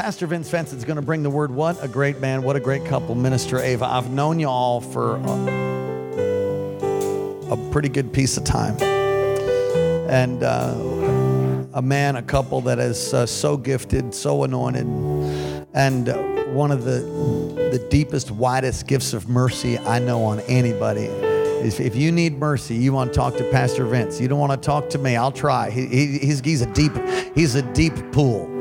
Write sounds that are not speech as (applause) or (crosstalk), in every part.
Pastor Vince Fence is going to bring the word. What a great man. What a great couple, Minister Ava. I've known you all for a, a pretty good piece of time. And uh, a man, a couple that is uh, so gifted, so anointed, and one of the, the deepest, widest gifts of mercy I know on anybody. If, if you need mercy, you want to talk to Pastor Vince. You don't want to talk to me. I'll try. He, he, he's, he's a deep he's a deep pool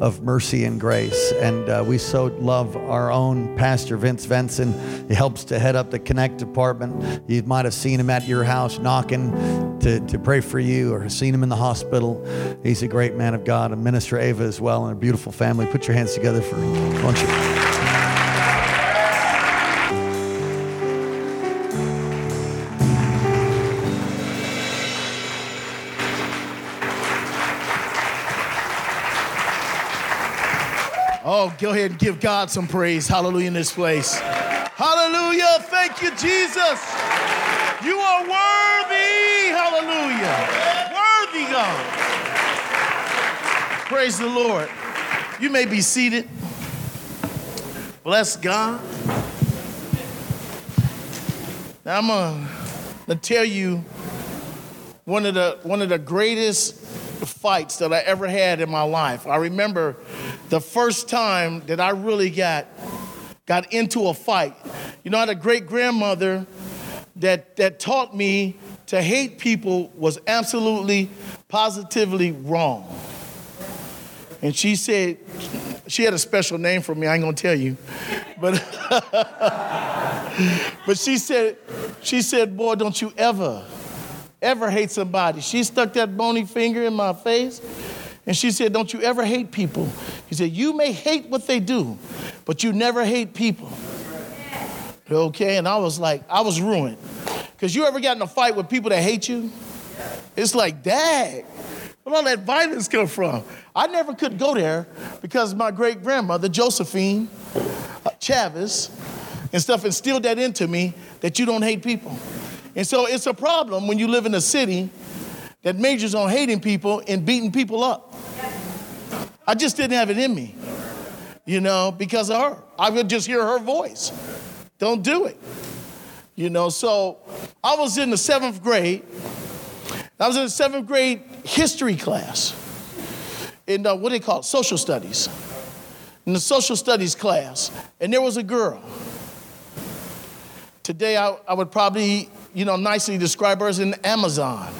of mercy and grace. And uh, we so love our own Pastor Vince Venson. He helps to head up the Connect department. You might have seen him at your house knocking to, to pray for you or seen him in the hospital. He's a great man of God. And Minister Ava as well and a beautiful family. Put your hands together for, won't you? Go ahead and give God some praise. Hallelujah in this place. Hallelujah. Thank you, Jesus. You are worthy. Hallelujah. Worthy, God. Praise the Lord. You may be seated. Bless God. Now I'm to tell you one of the one of the greatest fights that I ever had in my life. I remember the first time that I really got got into a fight. You know, I had a great grandmother that that taught me to hate people was absolutely positively wrong. And she said she had a special name for me, I ain't gonna tell you. But (laughs) but she said, she said, boy, don't you ever ever hate somebody. She stuck that bony finger in my face and she said, Don't you ever hate people. He said, You may hate what they do, but you never hate people. Okay, and I was like, I was ruined. Because you ever got in a fight with people that hate you? It's like, dang, where all that violence come from? I never could go there because my great grandmother, Josephine uh, Chavez, and stuff instilled that into me that you don't hate people. And so it's a problem when you live in a city that majors on hating people and beating people up. I just didn't have it in me, you know, because of her. I would just hear her voice. Don't do it. You know, so I was in the seventh grade. I was in the seventh grade history class in uh, what do they call it? Social studies. In the social studies class. And there was a girl. Today I, I would probably you know, nicely describe her as an Amazon.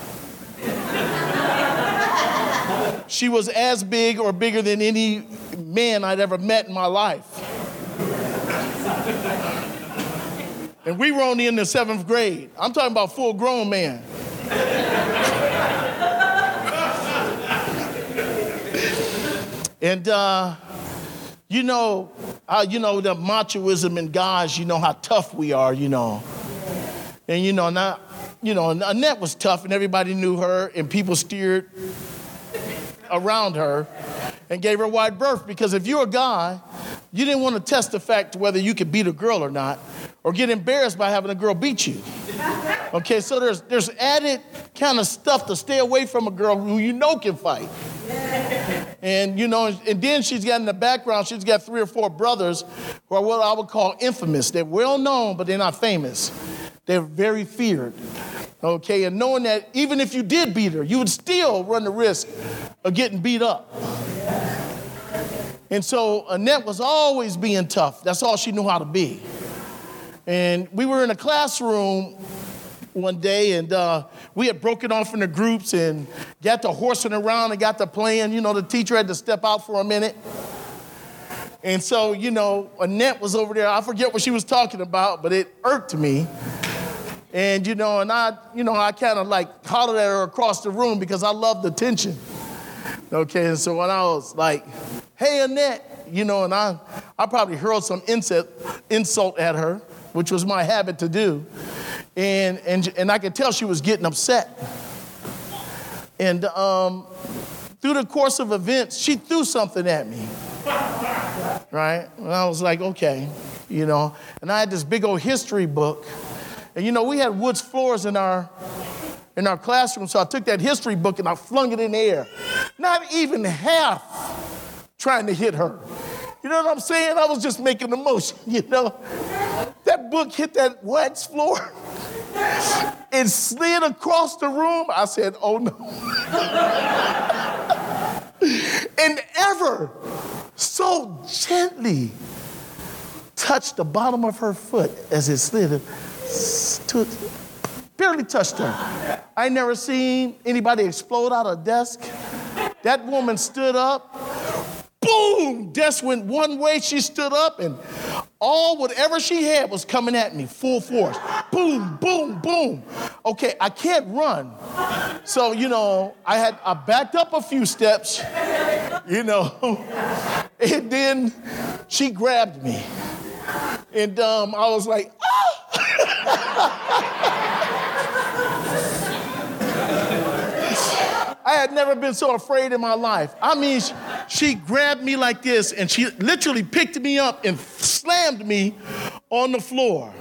she was as big or bigger than any man I'd ever met in my life. And we were only in the seventh grade. I'm talking about full grown man. and uh, you know, uh, you know the machoism in guys. You know how tough we are. You know, and you know, now, you know, Annette was tough and everybody knew her and people steered around her and gave her wide berth because if you're a guy, you didn't want to test the fact whether you could beat a girl or not or get embarrassed by having a girl beat you. Okay, so there's, there's added kind of stuff to stay away from a girl who you know can fight. And you know, and then she's got in the background, she's got three or four brothers who are what I would call infamous. They're well known, but they're not famous. They're very feared. Okay, and knowing that even if you did beat her, you would still run the risk of getting beat up. And so Annette was always being tough. That's all she knew how to be. And we were in a classroom one day, and uh, we had broken off into groups and got to horsing around and got to playing. You know, the teacher had to step out for a minute. And so, you know, Annette was over there. I forget what she was talking about, but it irked me. And, you know, and I, you know, I kind of like hollered at her across the room because I love the tension. Okay, and so when I was like, hey, Annette, you know, and I, I probably hurled some insult, insult at her, which was my habit to do. And, and, and I could tell she was getting upset. And um, through the course of events, she threw something at me. Right? And I was like, okay, you know. And I had this big old history book and you know, we had wood floors in our in our classroom, so I took that history book and I flung it in the air. Not even half trying to hit her. You know what I'm saying? I was just making a motion, (laughs) you know. That book hit that wax floor. (laughs) It slid across the room. I said, oh no. (laughs) and ever so gently touched the bottom of her foot as it slid. Stood, barely touched her. I never seen anybody explode out of a desk. That woman stood up. Boom! Desk went one way. She stood up, and all whatever she had was coming at me full force. Boom, boom, boom. Okay, I can't run. So, you know, I had I backed up a few steps, you know, (laughs) and then she grabbed me. And um, I was like, ah! (laughs) I had never been so afraid in my life. I mean, she, grabbed me like this and she literally picked me up and slammed me on the floor.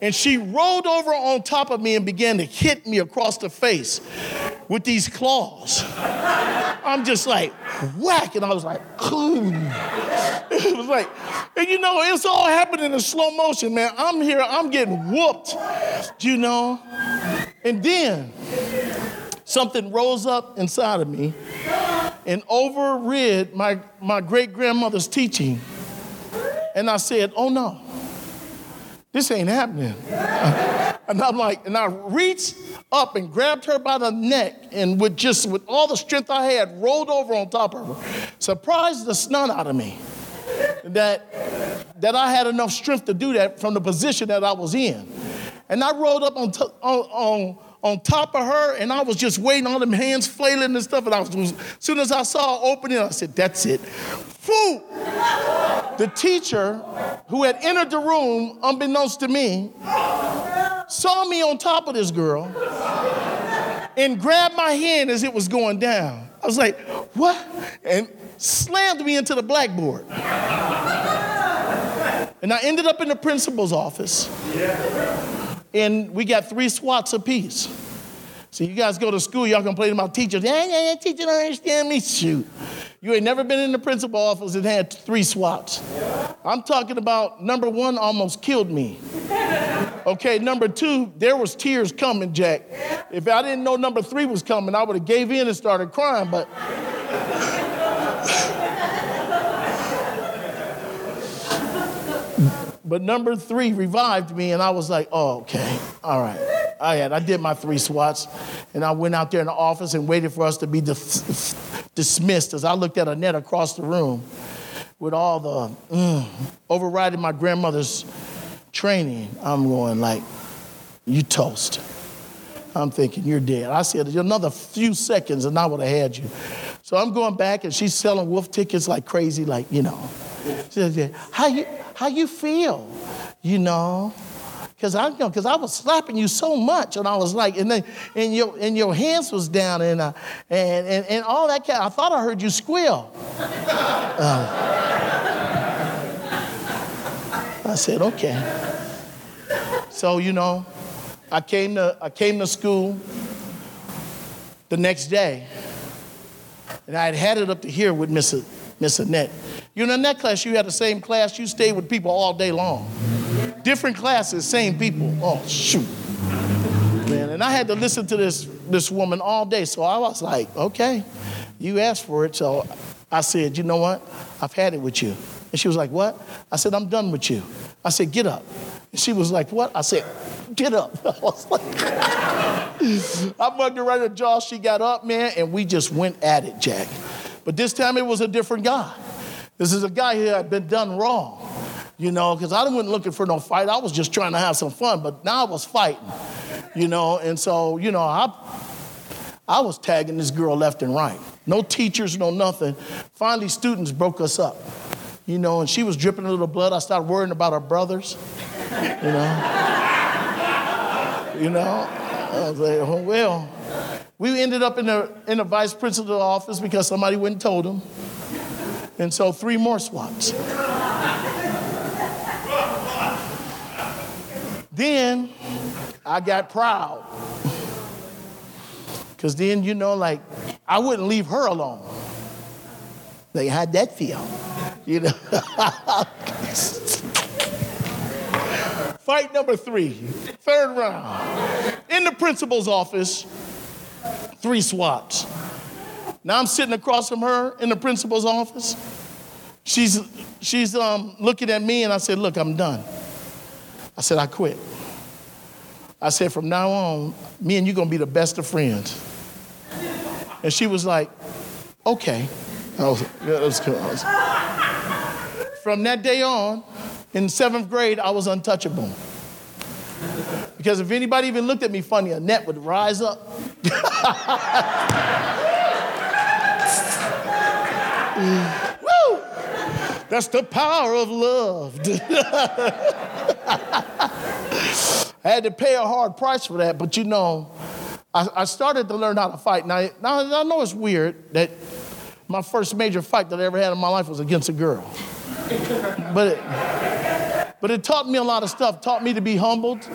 And she rolled over on top of me and began to hit me across the face with these claws. I'm just like, whack. And I was like, Ooh. (laughs) it was like, and you know, it's all happening in slow motion, man. I'm here, I'm getting whooped, you know? And then something rose up inside of me and overrid my, my great grandmother's teaching. And I said, oh no, this ain't happening. (laughs) and I'm like, and I reached up and grabbed her by the neck and with just with all the strength I had, rolled over on top of her. Surprised the snot out of me that, that I had enough strength to do that from the position that I was in. And I rolled up on, t- on, on on top of her, and I was just waiting, all them hands flailing and stuff. And I was, as soon as I saw her opening, I said, That's it. Foo! The teacher who had entered the room, unbeknownst to me, saw me on top of this girl and grabbed my hand as it was going down. I was like, What? And slammed me into the blackboard. And I ended up in the principal's office. Yeah and we got three swats apiece. So you guys go to school, y'all complain about teachers. Yeah, yeah, yeah, teacher don't understand me. Shoot. You ain't never been in the principal office and had three swats. I'm talking about number one almost killed me. Okay, number two, there was tears coming, Jack. If I didn't know number three was coming, I would have gave in and started crying, but But number three revived me, and I was like, oh, okay, all right. I had, I did my three swats, and I went out there in the office and waited for us to be dis- dismissed as I looked at Annette across the room with all the mm, overriding my grandmother's training. I'm going like, you toast. I'm thinking, you're dead. I said, another few seconds and I would have had you. So I'm going back and she's selling wolf tickets like crazy, like, you know. She said, how you, how you feel, you know. Cause I, you know, cause I was slapping you so much, and I was like, and then, and your, and your hands was down, and, uh, and, and, and all that. I thought I heard you squeal. Uh, (laughs) I said, okay. So you know, I came to, I came to school the next day, and I had had it up to here with Miss Miss Annette. You know, in that class, you had the same class, you stayed with people all day long. Different classes, same people. Oh, shoot. Man, and I had to listen to this, this woman all day. So I was like, okay, you asked for it. So I said, you know what? I've had it with you. And she was like, what? I said, I'm done with you. I said, get up. And she was like, what? I said, get up. (laughs) I was like, (laughs) I mugged her right in the jaw. She got up, man, and we just went at it, Jack. But this time it was a different guy. This is a guy who had been done wrong, you know, because I wasn't looking for no fight. I was just trying to have some fun, but now I was fighting, you know, and so, you know, I, I was tagging this girl left and right. No teachers, no nothing. Finally, students broke us up, you know, and she was dripping a little blood. I started worrying about her brothers, you know. you know, I was like, oh, well. We ended up in the, in the vice principal's office because somebody went and told him. And so three more swats. then I got proud. Because then, you know, like, I wouldn't leave her alone. Like, how'd that feel? You know? (laughs) Fight number three, third round. In the principal's office, three swats. Now I'm sitting across from her in the principal's office. She's, she's um, looking at me, and I said, Look, I'm done. I said, I quit. I said, From now on, me and you're going to be the best of friends. And she was like, Okay. I was, yeah, was cool. From that day on, in seventh grade, I was untouchable. Because if anybody even looked at me funny, Annette would rise up. (laughs) Woo! That's the power of love. (laughs) I had to pay a hard price for that, but you know, I, I started to learn how to fight. Now, now, I know it's weird that my first major fight that I ever had in my life was against a girl. (laughs) But it, but it taught me a lot of stuff. Taught me to be humbled.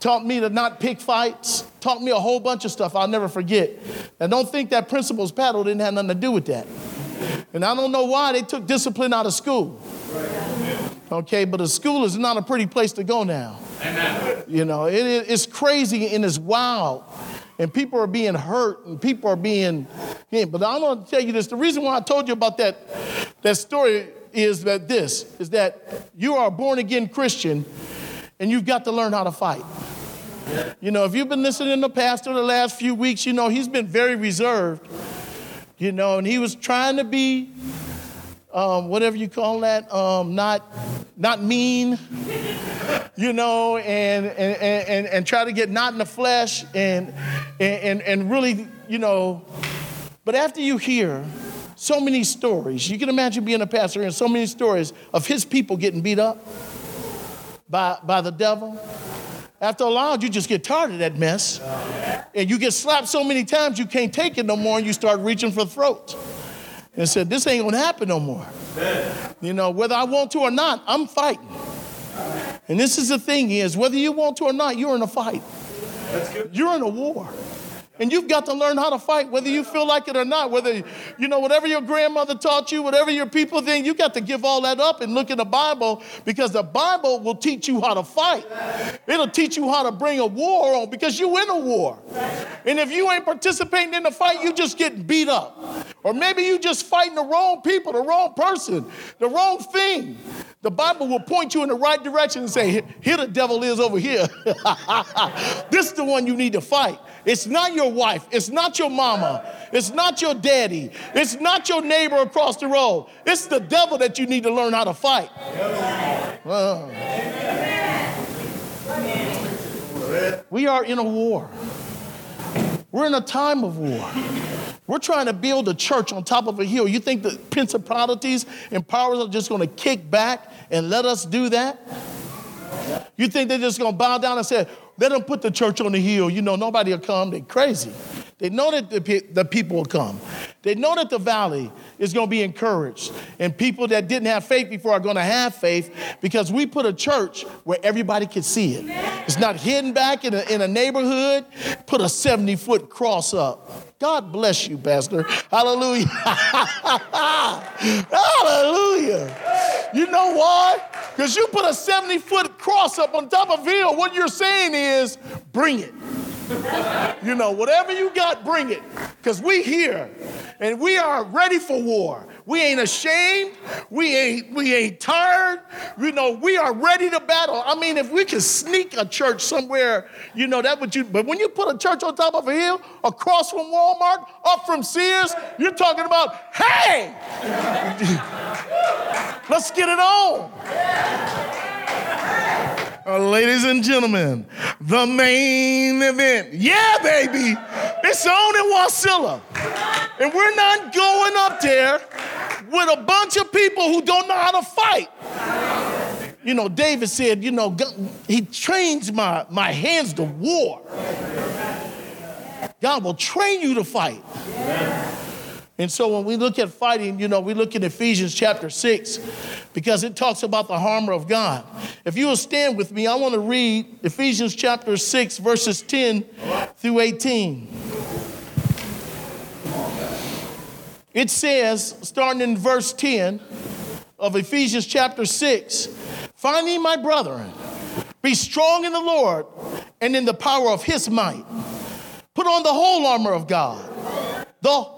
Taught me to not pick fights. Taught me a whole bunch of stuff I'll never forget. Now, don't think that principal's paddle didn't have nothing to do with that. And I don't know why they took discipline out of school. Okay, but a school is not a pretty place to go now. You know, it, it- it's crazy and it's wild. And people are being hurt and people are being, yeah, but I'm gonna tell you this. The reason why I told you about that, that story is that this, is that you are a born again Christian and you've got to learn how to fight. You know, if you've been listening to the Pastor the last few weeks, you know, he's been very reserved, you know, and he was trying to be, um, whatever you call that, um, not, not mean, you know, and, and, and, and try to get not in the flesh and, and, and really, you know, but after you hear so many stories, you can imagine being a pastor and so many stories of his people getting beat up by, by the devil. After a while, you just get tired of that mess. And you get slapped so many times you can't take it no more and you start reaching for throats. And said, This ain't gonna happen no more. You know, whether I want to or not, I'm fighting. And this is the thing is, whether you want to or not, you're in a fight. You're in a war. And you've got to learn how to fight, whether you feel like it or not. Whether, you know, whatever your grandmother taught you, whatever your people think, you got to give all that up and look in the Bible because the Bible will teach you how to fight. It'll teach you how to bring a war on because you win a war. And if you ain't participating in the fight, you just getting beat up. Or maybe you just fighting the wrong people, the wrong person, the wrong thing. The Bible will point you in the right direction and say, here the devil is over here. (laughs) this is the one you need to fight. It's not your wife. It's not your mama. It's not your daddy. It's not your neighbor across the road. It's the devil that you need to learn how to fight. Uh. We are in a war. We're in a time of war. We're trying to build a church on top of a hill. You think the principalities and powers are just going to kick back and let us do that? You think they're just going to bow down and say, let them put the church on the hill. You know, nobody will come. They're crazy. They know that the, pe- the people will come. They know that the valley is going to be encouraged. And people that didn't have faith before are going to have faith because we put a church where everybody can see it. It's not hidden back in a, in a neighborhood. Put a 70 foot cross up. God bless you, Pastor. Hallelujah. (laughs) Hallelujah. You know why? Because you put a 70 foot cross up on top of hill. What you're saying is, bring it. (laughs) You know, whatever you got, bring it. Because we here and we are ready for war. We ain't ashamed. We ain't, we ain't tired. You know, we are ready to battle. I mean, if we could sneak a church somewhere, you know, that would you, but when you put a church on top of a hill, across from Walmart, up from Sears, you're talking about, hey, (laughs) let's get it on. Uh, ladies and gentlemen, the main event. Yeah, baby. It's on in Wasilla. And we're not going up there with a bunch of people who don't know how to fight. You know, David said, you know, he trains my, my hands to war. God will train you to fight. And so when we look at fighting, you know, we look at Ephesians chapter 6 because it talks about the armor of God. If you will stand with me, I want to read Ephesians chapter 6, verses 10 through 18. It says, starting in verse 10 of Ephesians chapter 6, finding my brethren, be strong in the Lord and in the power of his might. Put on the whole armor of God, the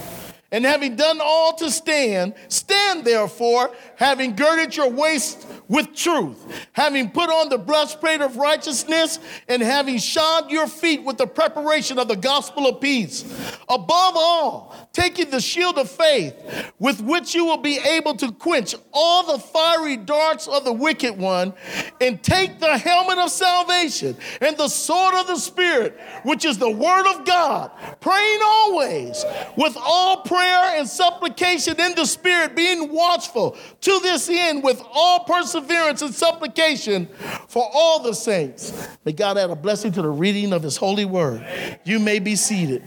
And having done all to stand, stand therefore, having girded your waist with truth, having put on the breastplate of righteousness, and having shod your feet with the preparation of the gospel of peace. Above all, taking the shield of faith, with which you will be able to quench all the fiery darts of the wicked one, and take the helmet of salvation and the sword of the Spirit, which is the word of God, praying always with all prayer and supplication in the Spirit, being watchful to this end with all perseverance and supplication for all the saints. May God add a blessing to the reading of his holy word. You may be seated.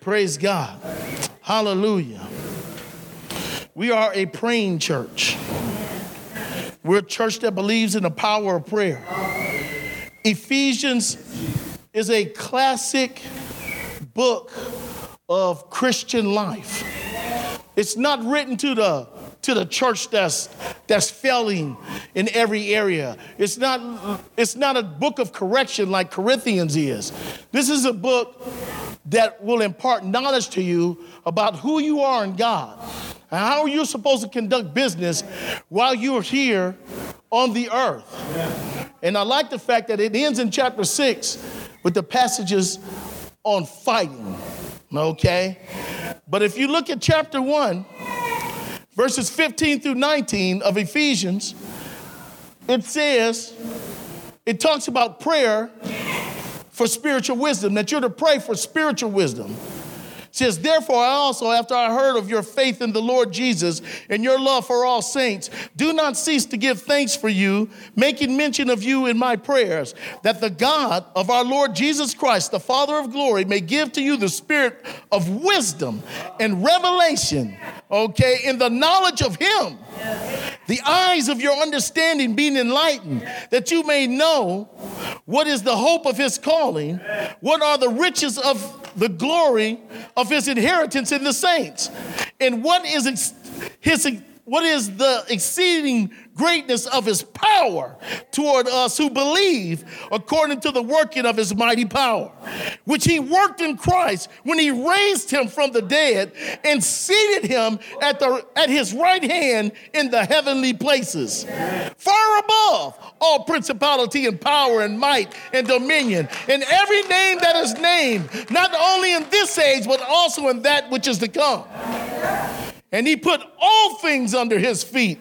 Praise God. Hallelujah. We are a praying church. We're a church that believes in the power of prayer. Ephesians is a classic book of Christian life. It's not written to the to the church that's that's failing in every area. It's not it's not a book of correction like Corinthians is. This is a book that will impart knowledge to you about who you are in God and how you're supposed to conduct business while you're here on the earth. And I like the fact that it ends in chapter six with the passages on fighting. Okay? But if you look at chapter one, verses 15 through 19 of Ephesians, it says, it talks about prayer for spiritual wisdom, that you're to pray for spiritual wisdom. Says, Therefore, I also, after I heard of your faith in the Lord Jesus and your love for all saints, do not cease to give thanks for you, making mention of you in my prayers, that the God of our Lord Jesus Christ, the Father of glory, may give to you the spirit of wisdom and revelation, okay, in the knowledge of Him. The eyes of your understanding being enlightened, that you may know what is the hope of his calling, what are the riches of the glory of his inheritance in the saints, and what is ex- his what is the exceeding greatness of his power toward us who believe according to the working of his mighty power, which he worked in Christ when he raised him from the dead and seated him at, the, at his right hand in the heavenly places, far above all principality and power and might and dominion, and every name that is named, not only in this age, but also in that which is to come. And he put all things under his feet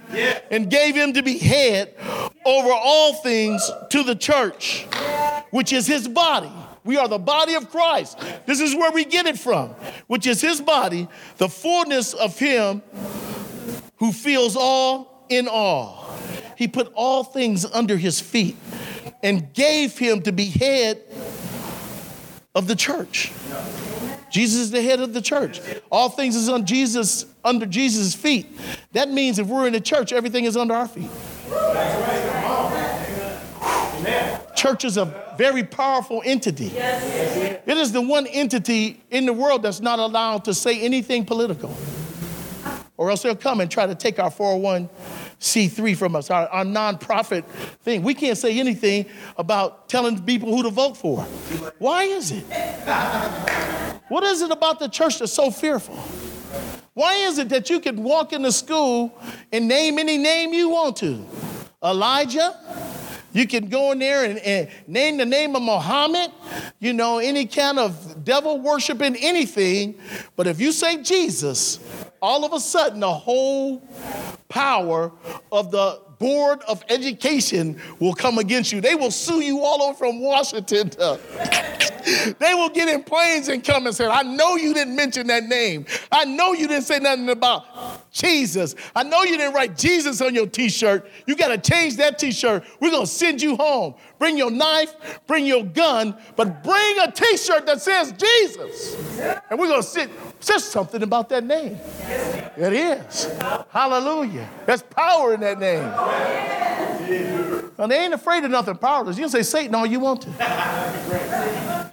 and gave him to be head over all things to the church, which is his body. We are the body of Christ. This is where we get it from, which is his body, the fullness of him who fills all in all. He put all things under his feet and gave him to be head of the church. Jesus is the head of the church. All things is on Jesus under Jesus' feet. That means if we're in the church, everything is under our feet. Church is a very powerful entity. It is the one entity in the world that's not allowed to say anything political. Or else they'll come and try to take our 401c3 from us, our, our nonprofit thing. We can't say anything about telling people who to vote for. Why is it? What is it about the church that's so fearful? Why is it that you can walk into school and name any name you want to? Elijah? You can go in there and, and name the name of Muhammad, you know, any kind of devil worshiping anything. But if you say Jesus, all of a sudden the whole power of the Board of Education will come against you. They will sue you all over from Washington. To, (laughs) they will get in planes and come and say, I know you didn't mention that name. I know you didn't say nothing about Jesus. I know you didn't write Jesus on your t shirt. You got to change that t shirt. We're going to send you home. Bring your knife, bring your gun, but bring a t shirt that says Jesus. And we're going to sit. Says something about that name. It is. Hallelujah. There's power in that name. Now, they ain't afraid of nothing powerless. You can say Satan all you want to.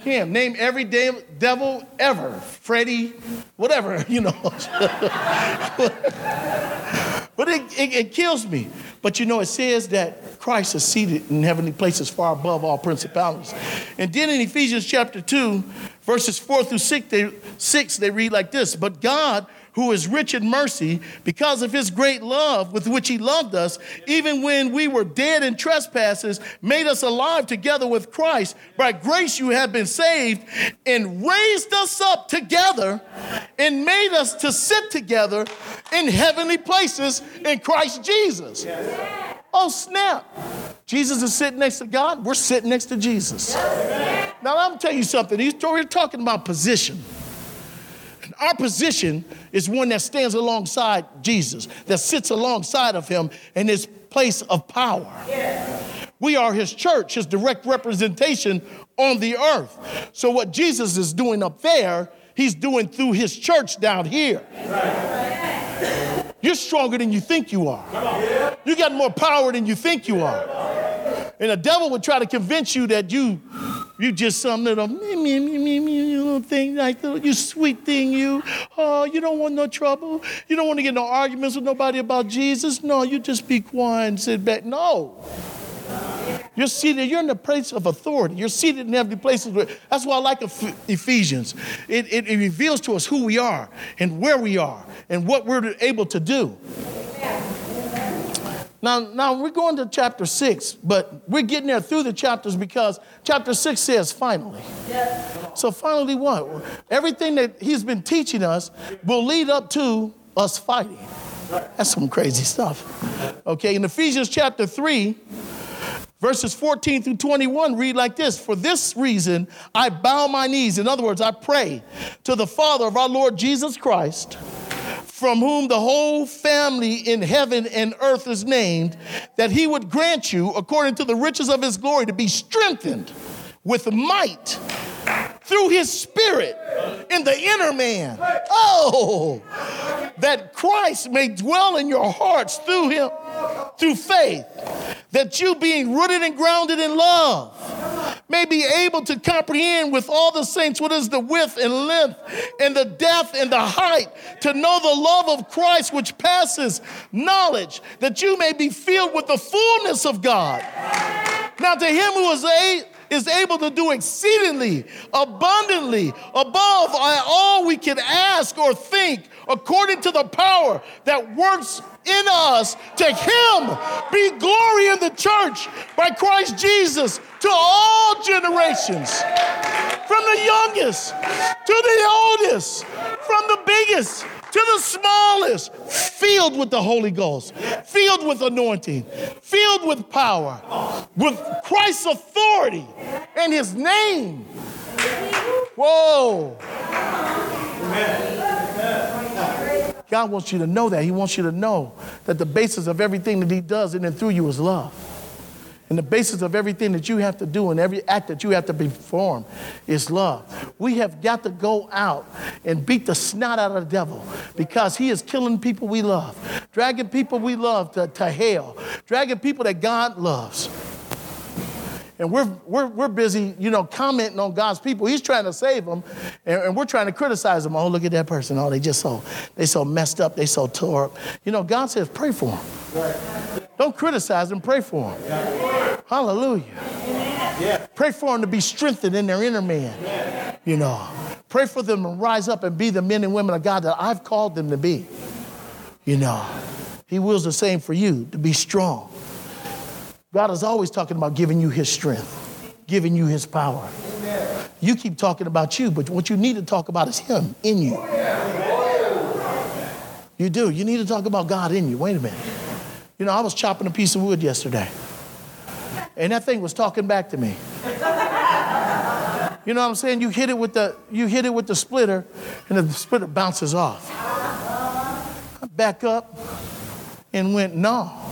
Him. Name every devil ever. Freddy, whatever, (laughs) you know. (laughs) but it, it, it kills me. But you know, it says that Christ is seated in heavenly places far above all principalities. And then in Ephesians chapter 2, verses 4 through 6, they, 6, they read like this But God, who is rich in mercy, because of his great love with which he loved us, even when we were dead in trespasses, made us alive together with Christ. By grace you have been saved, and raised us up together, and made us to sit together in heavenly places in Christ Jesus. Oh, snap. Jesus is sitting next to God, we're sitting next to Jesus. Now, I'm tell you something. We're talking about position. Our position is one that stands alongside Jesus, that sits alongside of him in his place of power. We are his church, his direct representation on the earth. So, what Jesus is doing up there, he's doing through his church down here. You're stronger than you think you are. You got more power than you think you are. And the devil would try to convince you that you you just some little me, me, me, me, me, little thing like that. You sweet thing, you. Oh, you don't want no trouble. You don't want to get no arguments with nobody about Jesus. No, you just be quiet and sit back. No. You're seated, you're in the place of authority. You're seated in heavenly places. That's why I like Ephesians. It, it, it reveals to us who we are and where we are and what we're able to do. Now, now we're going to chapter six, but we're getting there through the chapters because chapter six says finally. Yes. So finally, what? Everything that he's been teaching us will lead up to us fighting. That's some crazy stuff. Okay, in Ephesians chapter 3, verses 14 through 21 read like this For this reason I bow my knees. In other words, I pray to the Father of our Lord Jesus Christ from whom the whole family in heaven and earth is named, that he would grant you, according to the riches of his glory, to be strengthened with might through his spirit in the inner man. Oh, that Christ may dwell in your hearts through him, through faith, that you being rooted and grounded in love may be able to comprehend with all the saints what is the width and length and the depth and the height, to know the love of Christ which passes knowledge, that you may be filled with the fullness of God. Now, to him who is a is able to do exceedingly, abundantly, above all we can ask or think, according to the power that works in us. To him be glory in the church by Christ Jesus to all generations, from the youngest to the oldest, from the biggest to the smallest, filled with the Holy Ghost, filled with anointing, filled with power, with Christ's authority and his name. Whoa. God wants you to know that. He wants you to know that the basis of everything that he does in and through you is love. And the basis of everything that you have to do and every act that you have to perform is love. We have got to go out and beat the snot out of the devil because he is killing people we love, dragging people we love to, to hell, dragging people that God loves. And we're, we're, we're busy, you know, commenting on God's people. He's trying to save them, and, and we're trying to criticize them. Oh, look at that person. Oh, they just so, they so messed up. They so tore up. You know, God says, pray for them. Right. Don't criticize them, pray for them. Hallelujah. Yeah. Pray for them to be strengthened in their inner man. You know, pray for them to rise up and be the men and women of God that I've called them to be. You know, He wills the same for you to be strong. God is always talking about giving you His strength, giving you His power. Amen. You keep talking about you, but what you need to talk about is Him in you. You do. You need to talk about God in you. Wait a minute. You know, I was chopping a piece of wood yesterday, and that thing was talking back to me. You know what I'm saying? You hit it with the you hit it with the splitter, and the splitter bounces off. back up and went, no.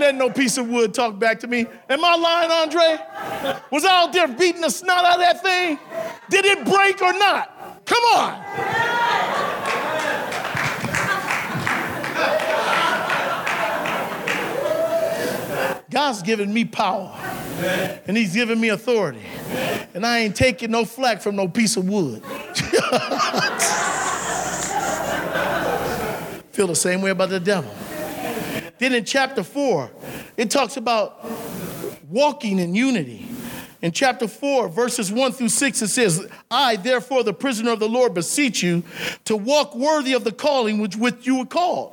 Letting no piece of wood talk back to me. Am I lying, Andre? Was I out there beating the snot out of that thing? Did it break or not? Come on. God's given me power and He's given me authority. And I ain't taking no flack from no piece of wood. (laughs) Feel the same way about the devil. Then in chapter 4, it talks about walking in unity. In chapter 4, verses 1 through 6, it says, I, therefore, the prisoner of the Lord, beseech you to walk worthy of the calling which with you were called,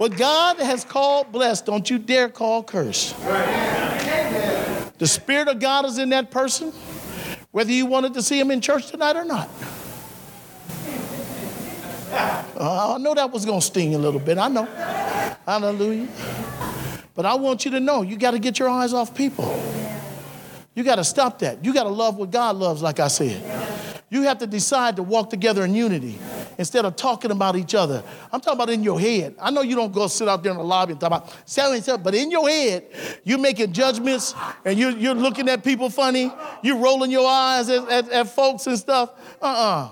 What God has called blessed, don't you dare call curse. The Spirit of God is in that person, whether you wanted to see him in church tonight or not. Uh, I know that was going to sting a little bit. I know. Hallelujah. But I want you to know you got to get your eyes off people. You got to stop that. You got to love what God loves, like I said. You have to decide to walk together in unity instead of talking about each other. I'm talking about in your head. I know you don't go sit out there in the lobby and talk about and so, but in your head, you're making judgments and you're, you're looking at people funny. You're rolling your eyes at, at, at folks and stuff. Uh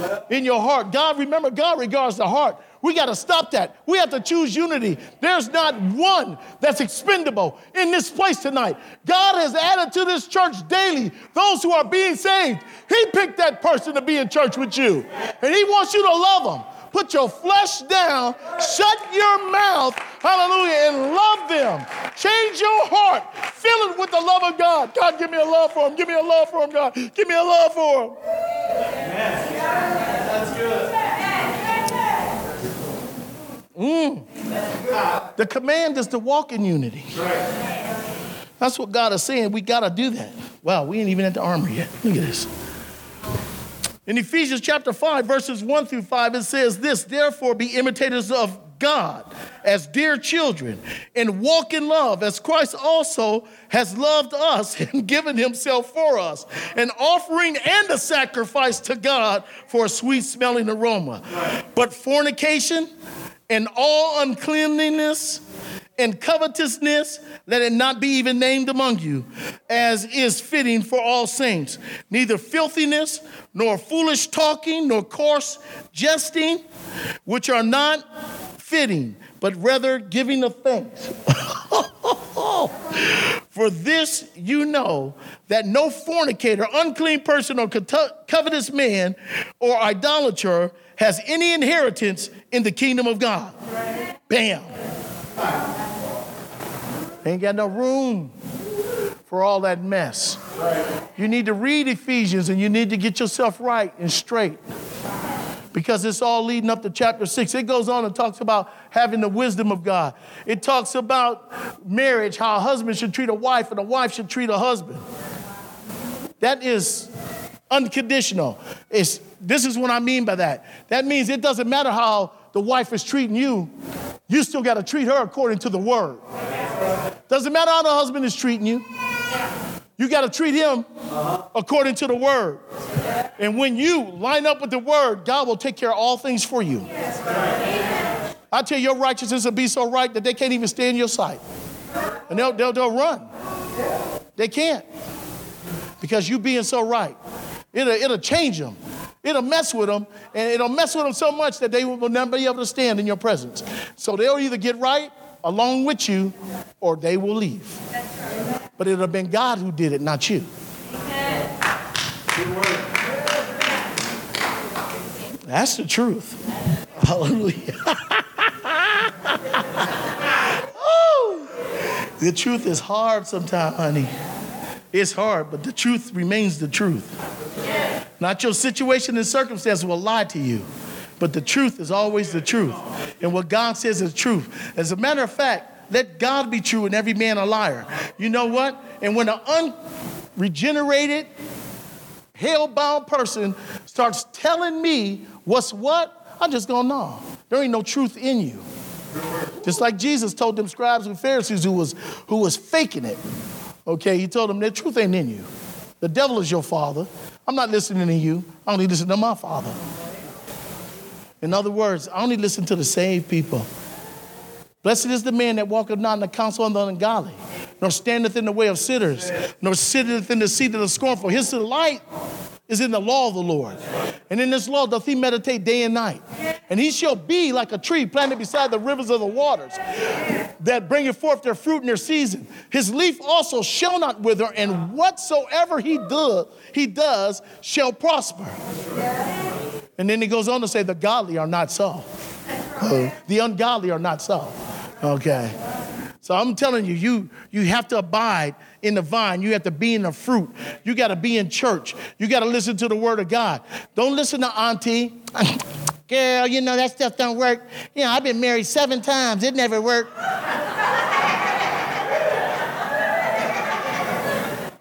uh In your heart. God, remember, God regards the heart. We got to stop that. We have to choose unity. There's not one that's expendable in this place tonight. God has added to this church daily those who are being saved. He picked that person to be in church with you, and He wants you to love them. Put your flesh down, shut your mouth, hallelujah, and love them. Change your heart. Fill it with the love of God. God, give me a love for him. Give me a love for him, God. Give me a love for him. That's good. Mm. The command is to walk in unity. That's what God is saying. We got to do that. Wow, we ain't even at the armor yet. Look at this. In Ephesians chapter 5, verses 1 through 5, it says this Therefore, be imitators of God as dear children, and walk in love as Christ also has loved us (laughs) and given himself for us, an offering and a sacrifice to God for a sweet smelling aroma. But fornication and all uncleanliness and covetousness, let it not be even named among you, as is fitting for all saints. Neither filthiness, nor foolish talking, nor coarse jesting, which are not fitting, but rather giving of thanks. (laughs) For this you know that no fornicator, unclean person, or covetous man, or idolater has any inheritance in the kingdom of God. Bam. Ain't got no room for all that mess. You need to read Ephesians and you need to get yourself right and straight because it's all leading up to chapter six. It goes on and talks about having the wisdom of God. It talks about marriage, how a husband should treat a wife and a wife should treat a husband. That is unconditional. It's, this is what I mean by that. That means it doesn't matter how the wife is treating you, you still got to treat her according to the word. Doesn't matter how the husband is treating you, you got to treat him according to the word. And when you line up with the word, God will take care of all things for you. I tell you, your righteousness will be so right that they can't even stay in your sight. And they'll, they'll, they'll run. They can't. Because you being so right. It'll, it'll change them. It'll mess with them, and it'll mess with them so much that they will never be able to stand in your presence. So they'll either get right along with you, or they will leave. But it'll have been God who did it, not you. That's the truth. Hallelujah. oh, (laughs) the truth is hard sometimes, honey. It's hard, but the truth remains the truth. Not your situation and circumstance will lie to you, but the truth is always the truth. And what God says is truth. As a matter of fact, let God be true and every man a liar. You know what? And when an unregenerated, hell-bound person starts telling me what's what, I'm just going, no, there ain't no truth in you. Just like Jesus told them scribes and Pharisees who was, who was faking it. Okay, he told them the truth ain't in you. The devil is your father. I'm not listening to you. I only listen to my father. In other words, I only listen to the saved people. Blessed is the man that walketh not in the counsel of the ungodly, nor standeth in the way of sinners, nor sitteth in the seat of the scornful. His delight is in the law of the Lord. And in this law doth he meditate day and night. And he shall be like a tree planted beside the rivers of the waters that bringeth forth their fruit in their season. His leaf also shall not wither, and whatsoever he does, he does shall prosper. And then he goes on to say, the godly are not so. Uh, the ungodly are not so. Okay. So I'm telling you, you, you have to abide in the vine. You have to be in the fruit. You got to be in church. You got to listen to the word of God. Don't listen to auntie. (laughs) Girl, you know, that stuff don't work. You know, I've been married seven times. It never worked.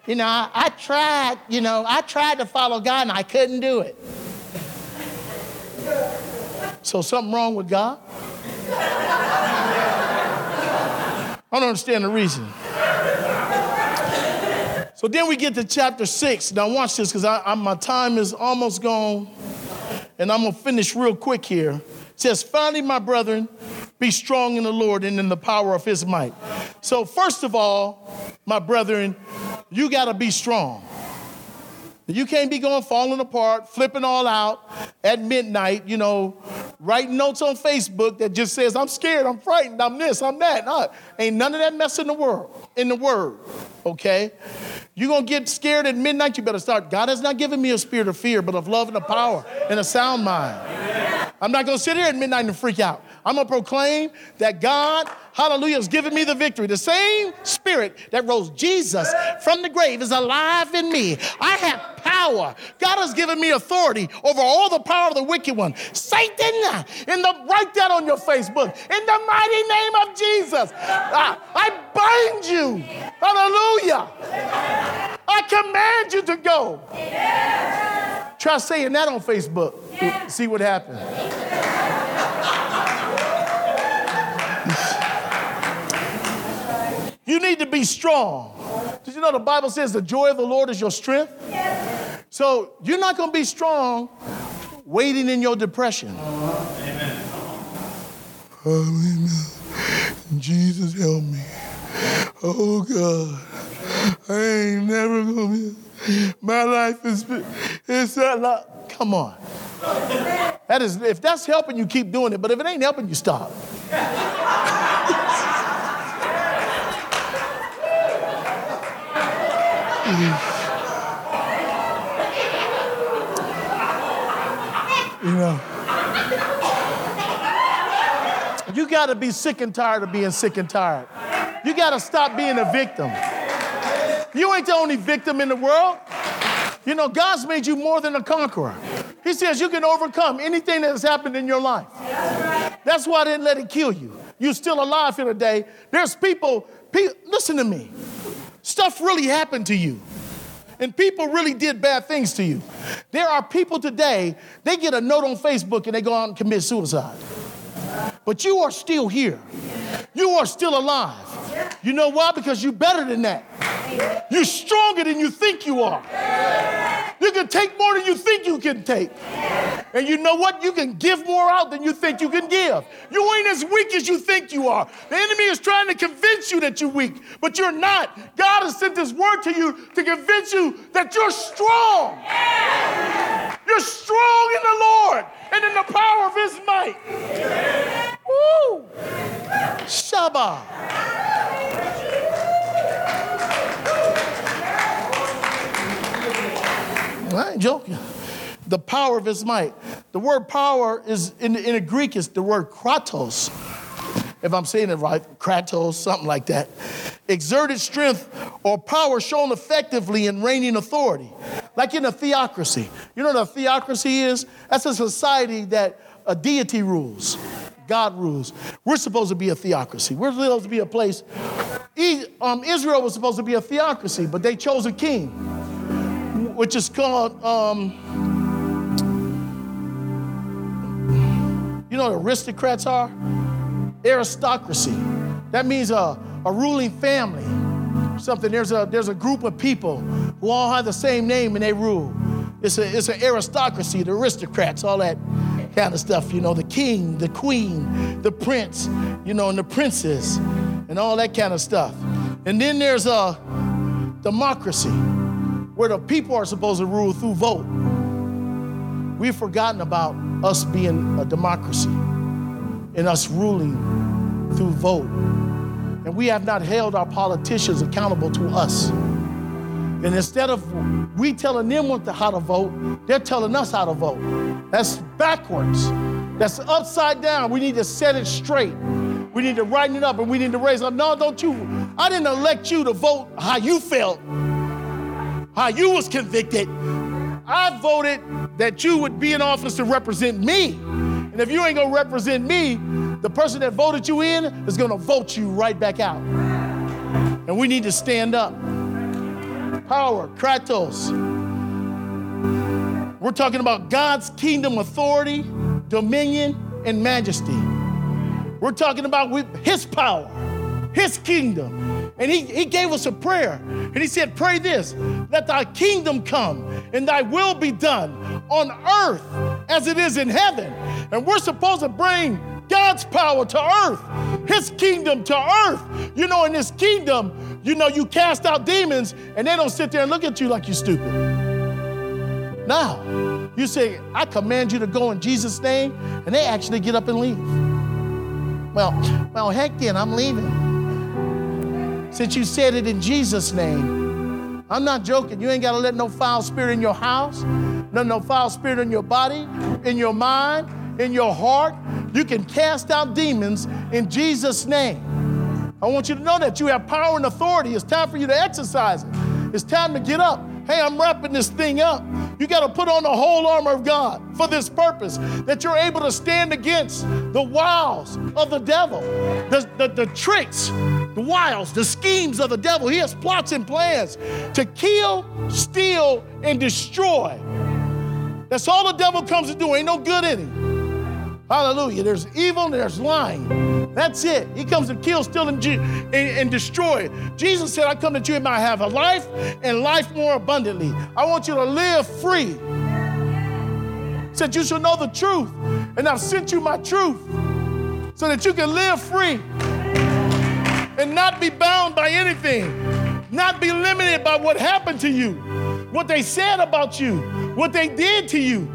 you know, I, I tried, you know, I tried to follow God and I couldn't do it. So something wrong with God? I don't understand the reason. So then we get to chapter six. Now watch this, because my time is almost gone, and I'm gonna finish real quick here. It says, finally, my brethren, be strong in the Lord and in the power of his might. So, first of all, my brethren, you gotta be strong. You can't be going falling apart, flipping all out at midnight, you know, writing notes on Facebook that just says, I'm scared, I'm frightened, I'm this, I'm that. Ain't none of that mess in the world, in the word, okay? You're gonna get scared at midnight, you better start. God has not given me a spirit of fear, but of love and of power and a sound mind. I'm not gonna sit here at midnight and freak out. I'm gonna proclaim that God, hallelujah, has given me the victory. The same spirit that rose Jesus from the grave is alive in me. I have power. God has given me authority over all the power of the wicked one. Satan, in the write that on your Facebook. In the mighty name of Jesus, I, I bind you. Hallelujah. I command you to go. Try saying that on Facebook. See what happens. You need to be strong. Did you know the Bible says the joy of the Lord is your strength? Yes. So you're not going to be strong waiting in your depression. Amen. Hallelujah. Jesus help me. Oh God. I ain't never gonna be. My life is it's that lot. Come on. That is if that's helping you, keep doing it. But if it ain't helping you, stop. (laughs) you know, you got to be sick and tired of being sick and tired. You got to stop being a victim. You ain't the only victim in the world. You know, God's made you more than a conqueror. He says you can overcome anything that has happened in your life. That's why I didn't let it kill you. You're still alive here today. There's people, people listen to me. Stuff really happened to you. And people really did bad things to you. There are people today, they get a note on Facebook and they go out and commit suicide. But you are still here. You are still alive. You know why? Because you're better than that. You're stronger than you think you are. You can take more than you think you can take. And you know what? You can give more out than you think you can give. You ain't as weak as you think you are. The enemy is trying to convince you that you're weak, but you're not. God has sent this word to you to convince you that you're strong. You're strong in the Lord and in the power of his might. Woo! Shaba. I ain't joking. The power of his might. The word power is in, in the Greek is the word kratos. If I'm saying it right, kratos, something like that. Exerted strength or power shown effectively in reigning authority. Like in a theocracy. You know what a theocracy is? That's a society that a deity rules. God rules. We're supposed to be a theocracy. We're supposed to be a place. Um, Israel was supposed to be a theocracy, but they chose a king, which is called, um, you know what aristocrats are? Aristocracy. That means a, a ruling family. Something, there's a, there's a group of people who all have the same name and they rule. It's, a, it's an aristocracy, the aristocrats, all that kind of stuff, you know, the king, the queen, the prince, you know, and the princess, and all that kind of stuff. And then there's a democracy, where the people are supposed to rule through vote. We've forgotten about us being a democracy and us ruling through vote. And we have not held our politicians accountable to us. And instead of we telling them what the, how to vote, they're telling us how to vote. That's backwards. That's upside down. We need to set it straight. We need to write it up and we need to raise up. No, don't you. I didn't elect you to vote how you felt, how you was convicted. I voted that you would be in office to represent me. And if you ain't gonna represent me, the person that voted you in is gonna vote you right back out. And we need to stand up power, kratos. We're talking about God's kingdom authority, dominion, and majesty. We're talking about with his power, his kingdom. And he, he gave us a prayer. And he said, Pray this let thy kingdom come and thy will be done on earth as it is in heaven. And we're supposed to bring God's power to earth, his kingdom to earth. You know, in His kingdom, you know, you cast out demons and they don't sit there and look at you like you're stupid. Now, you say, I command you to go in Jesus' name, and they actually get up and leave. Well, well, heck then, I'm leaving. Since you said it in Jesus' name, I'm not joking. You ain't got to let no foul spirit in your house, no, no foul spirit in your body, in your mind, in your heart. You can cast out demons in Jesus' name. I want you to know that you have power and authority. It's time for you to exercise it. It's time to get up. Hey, I'm wrapping this thing up. You got to put on the whole armor of God for this purpose, that you're able to stand against the wiles of the devil, the, the, the tricks, the wiles, the schemes of the devil. He has plots and plans to kill, steal, and destroy. That's all the devil comes to do. Ain't no good in him. Hallelujah. There's evil there's lying. That's it. He comes to kill, steal, and, and, and, destroy. Jesus said, I come that you might have a life and life more abundantly. I want you to live free. Said, You shall know the truth, and I've sent you my truth so that you can live free and not be bound by anything, not be limited by what happened to you, what they said about you, what they did to you.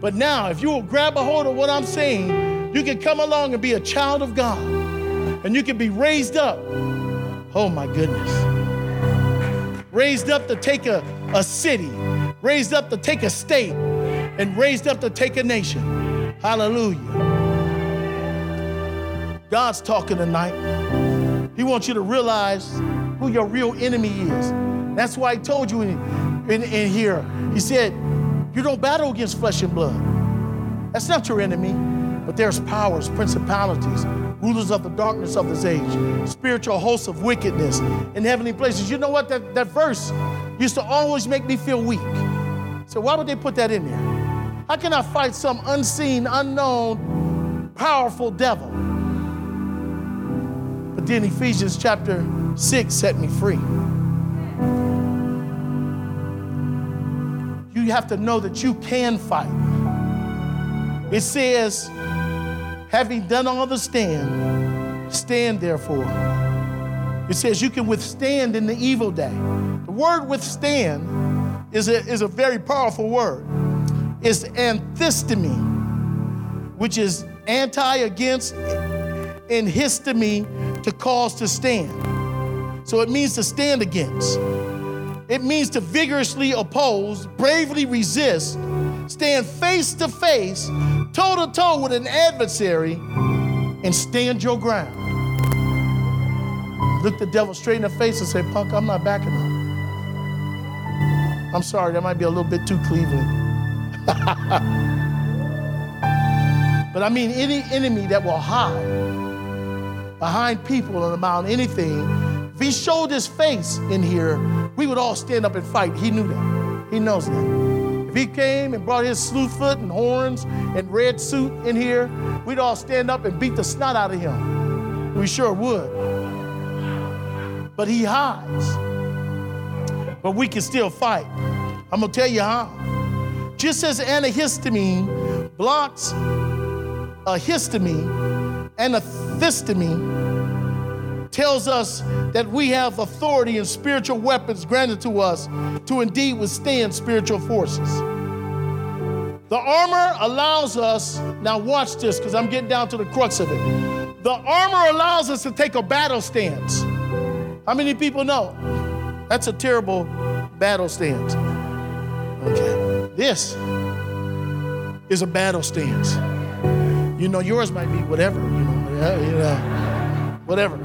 But now, if you will grab a hold of what I'm saying, you can come along and be a child of God. And you can be raised up. Oh my goodness. Raised up to take a, a city, raised up to take a state, and raised up to take a nation. Hallelujah. God's talking tonight. He wants you to realize who your real enemy is. That's why He told you in, in, here. He said, you don't battle against flesh and blood. That's not your enemy, but there's powers, principalities, rulers of the darkness of this age, spiritual hosts of wickedness in heavenly places. You know what? That, that verse used to always make me feel weak. So, why would they put that in there? How can I fight some unseen, unknown, powerful devil? But then Ephesians chapter 6 set me free. You have to know that you can fight. It says, having done all the stand, stand therefore. It says you can withstand in the evil day. The word withstand is a, is a very powerful word. It's anthistemi, which is anti against and histemi to cause to stand. So it means to stand against. It means to vigorously oppose, bravely resist, stand face to face, toe to toe with an adversary, and stand your ground. Look the devil straight in the face and say, Punk, I'm not backing up. I'm sorry, that might be a little bit too Cleveland. (laughs) but I mean, any enemy that will hide behind people and about anything, if he showed his face in here, we would all stand up and fight. He knew that. He knows that. If he came and brought his slew foot and horns and red suit in here, we'd all stand up and beat the snot out of him. We sure would but he hides. But we can still fight. I'm gonna tell you how. Just as antihistamine blocks a histamine and a histamine tells us that we have authority and spiritual weapons granted to us to indeed withstand spiritual forces. The armor allows us, now watch this because I'm getting down to the crux of it. The armor allows us to take a battle stance. How many people know? That's a terrible battle stance. Okay. This is a battle stance. You know, yours might be whatever, you know, you know, whatever.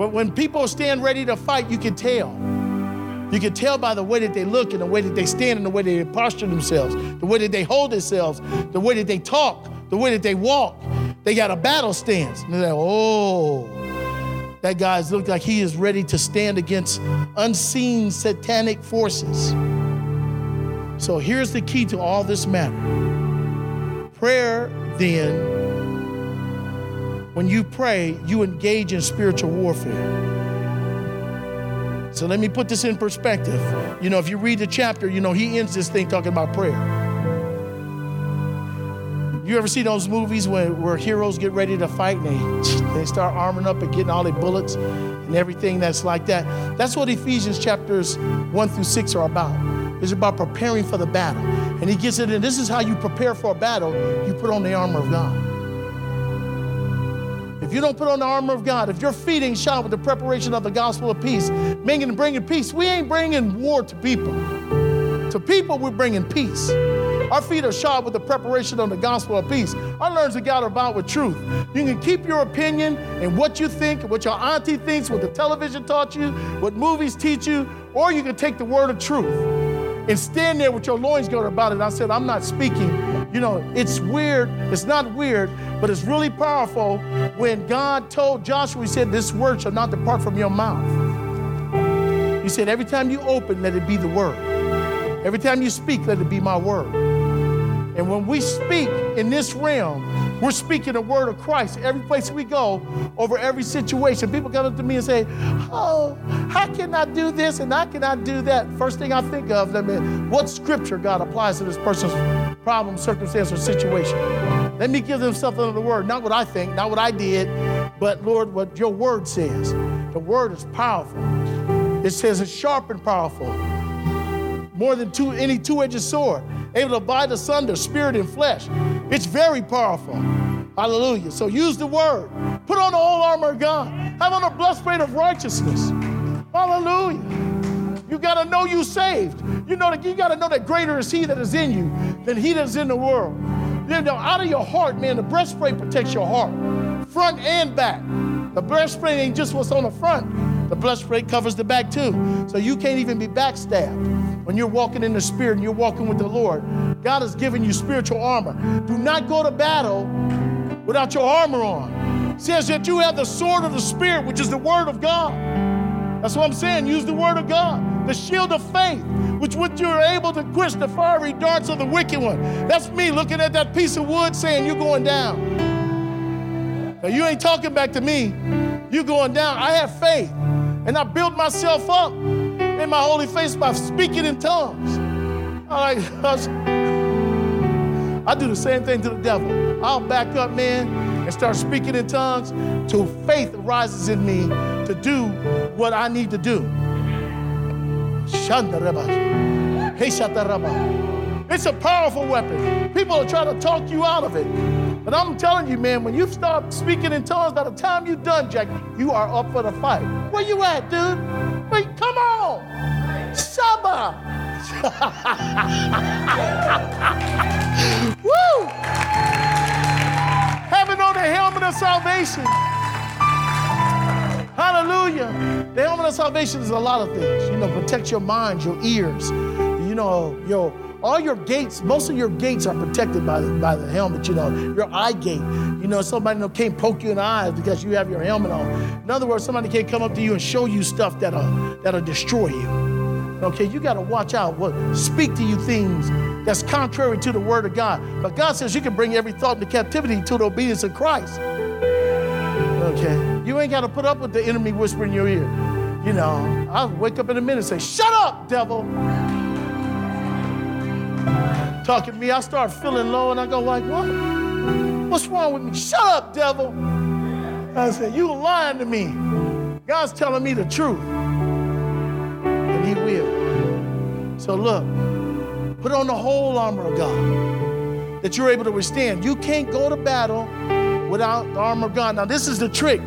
But when people stand ready to fight, you can tell. You can tell by the way that they look and the way that they stand and the way they posture themselves, the way that they hold themselves, the way that they talk, the way that they walk. They got a battle stance. And they're like, oh, that guy's looked like he is ready to stand against unseen satanic forces. So here's the key to all this matter. Prayer, then, when you pray, you engage in spiritual warfare. So let me put this in perspective. You know, if you read the chapter, you know, he ends this thing talking about prayer. You ever see those movies where, where heroes get ready to fight and they, (tsk) they start arming up and getting all their bullets and everything that's like that? That's what Ephesians chapters 1 through 6 are about. It's about preparing for the battle. And he gets it in this is how you prepare for a battle you put on the armor of God. If you don't put on the armor of God, if your feet ain't shod with the preparation of the gospel of peace, bringing, bringing peace, we ain't bringing war to people. To people, we're bringing peace. Our feet are shod with the preparation of the gospel of peace. Our learns to God about with truth. You can keep your opinion and what you think, what your auntie thinks, what the television taught you, what movies teach you, or you can take the word of truth and stand there with your loins girded about it. I said, I'm not speaking. You know, it's weird. It's not weird, but it's really powerful when God told Joshua, He said, This word shall not depart from your mouth. He said, Every time you open, let it be the word. Every time you speak, let it be my word. And when we speak in this realm, we're speaking the word of Christ every place we go, over every situation. People come up to me and say, Oh, how can I do this and I do that? First thing I think of, I mean, what scripture God applies to this person's problem, circumstance, or situation. Let me give them something of the word, not what I think, not what I did, but Lord, what your word says. The word is powerful. It says it's sharp and powerful, more than two, any two edged sword able to divide asunder spirit and flesh. It's very powerful. Hallelujah. So use the word. Put on the whole armor of God. Have on a breastplate of righteousness. Hallelujah. You got to know you saved. You know that you got to know that greater is He that is in you than He that is in the world. You know, out of your heart, man, the breastplate protects your heart, front and back. The breastplate ain't just what's on the front. The breastplate covers the back too. So you can't even be backstabbed when you're walking in the Spirit and you're walking with the Lord, God has given you spiritual armor. Do not go to battle without your armor on. It says that you have the sword of the Spirit, which is the Word of God. That's what I'm saying. Use the Word of God, the shield of faith, which which you're able to quench the fiery darts of the wicked one. That's me looking at that piece of wood saying, You're going down. Now, you ain't talking back to me. You're going down. I have faith, and I build myself up in my holy face by speaking in tongues. I, (laughs) I do the same thing to the devil. I'll back up, man, and start speaking in tongues till faith arises in me to do what I need to do. It's a powerful weapon. People are trying to talk you out of it. But I'm telling you, man, when you start speaking in tongues, by the time you're done, Jack, you are up for the fight. Where you at, dude? Wait, come on. Shaba. (laughs) Woo! Helmet of salvation. Hallelujah. The helmet of salvation is a lot of things. You know, protect your mind, your ears, you know, your all your gates, most of your gates are protected by the, by the helmet, you know, your eye gate. You know, somebody can't poke you in the eyes because you have your helmet on. In other words, somebody can't come up to you and show you stuff that'll, that'll destroy you. Okay, you got to watch out what speak to you things that's contrary to the word of God. But God says you can bring every thought into captivity to the obedience of Christ. Okay, you ain't got to put up with the enemy whispering in your ear. You know, I'll wake up in a minute and say, "Shut up, devil." talking to me, I start feeling low and I go like, what? What's wrong with me? Shut up, devil. I said, you lying to me. God's telling me the truth. He will. So look, put on the whole armor of God that you're able to withstand. You can't go to battle without the armor of God. Now, this is the trick.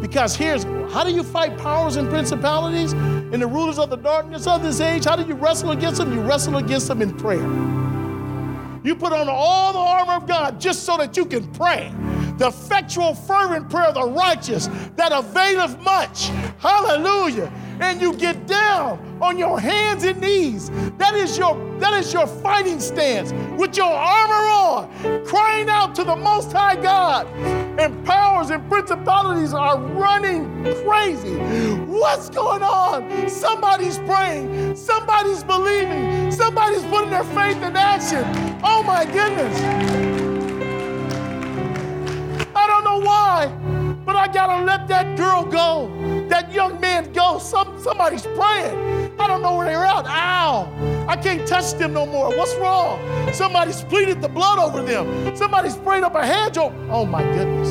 Because here's how do you fight powers and principalities and the rulers of the darkness of this age? How do you wrestle against them? You wrestle against them in prayer. You put on all the armor of God just so that you can pray. The effectual, fervent prayer of the righteous that availeth much. Hallelujah. And you get down on your hands and knees. That is your that is your fighting stance with your armor on, crying out to the most high God. And powers and principalities are running crazy. What's going on? Somebody's praying, somebody's believing, somebody's putting their faith in action. Oh my goodness. I don't know why, but I gotta let that girl go, that young man go. Some, somebody's praying. I don't know where they're at. Ow! I can't touch them no more. What's wrong? Somebody's pleaded the blood over them. Somebody sprayed up a hedge. Oh, oh my goodness.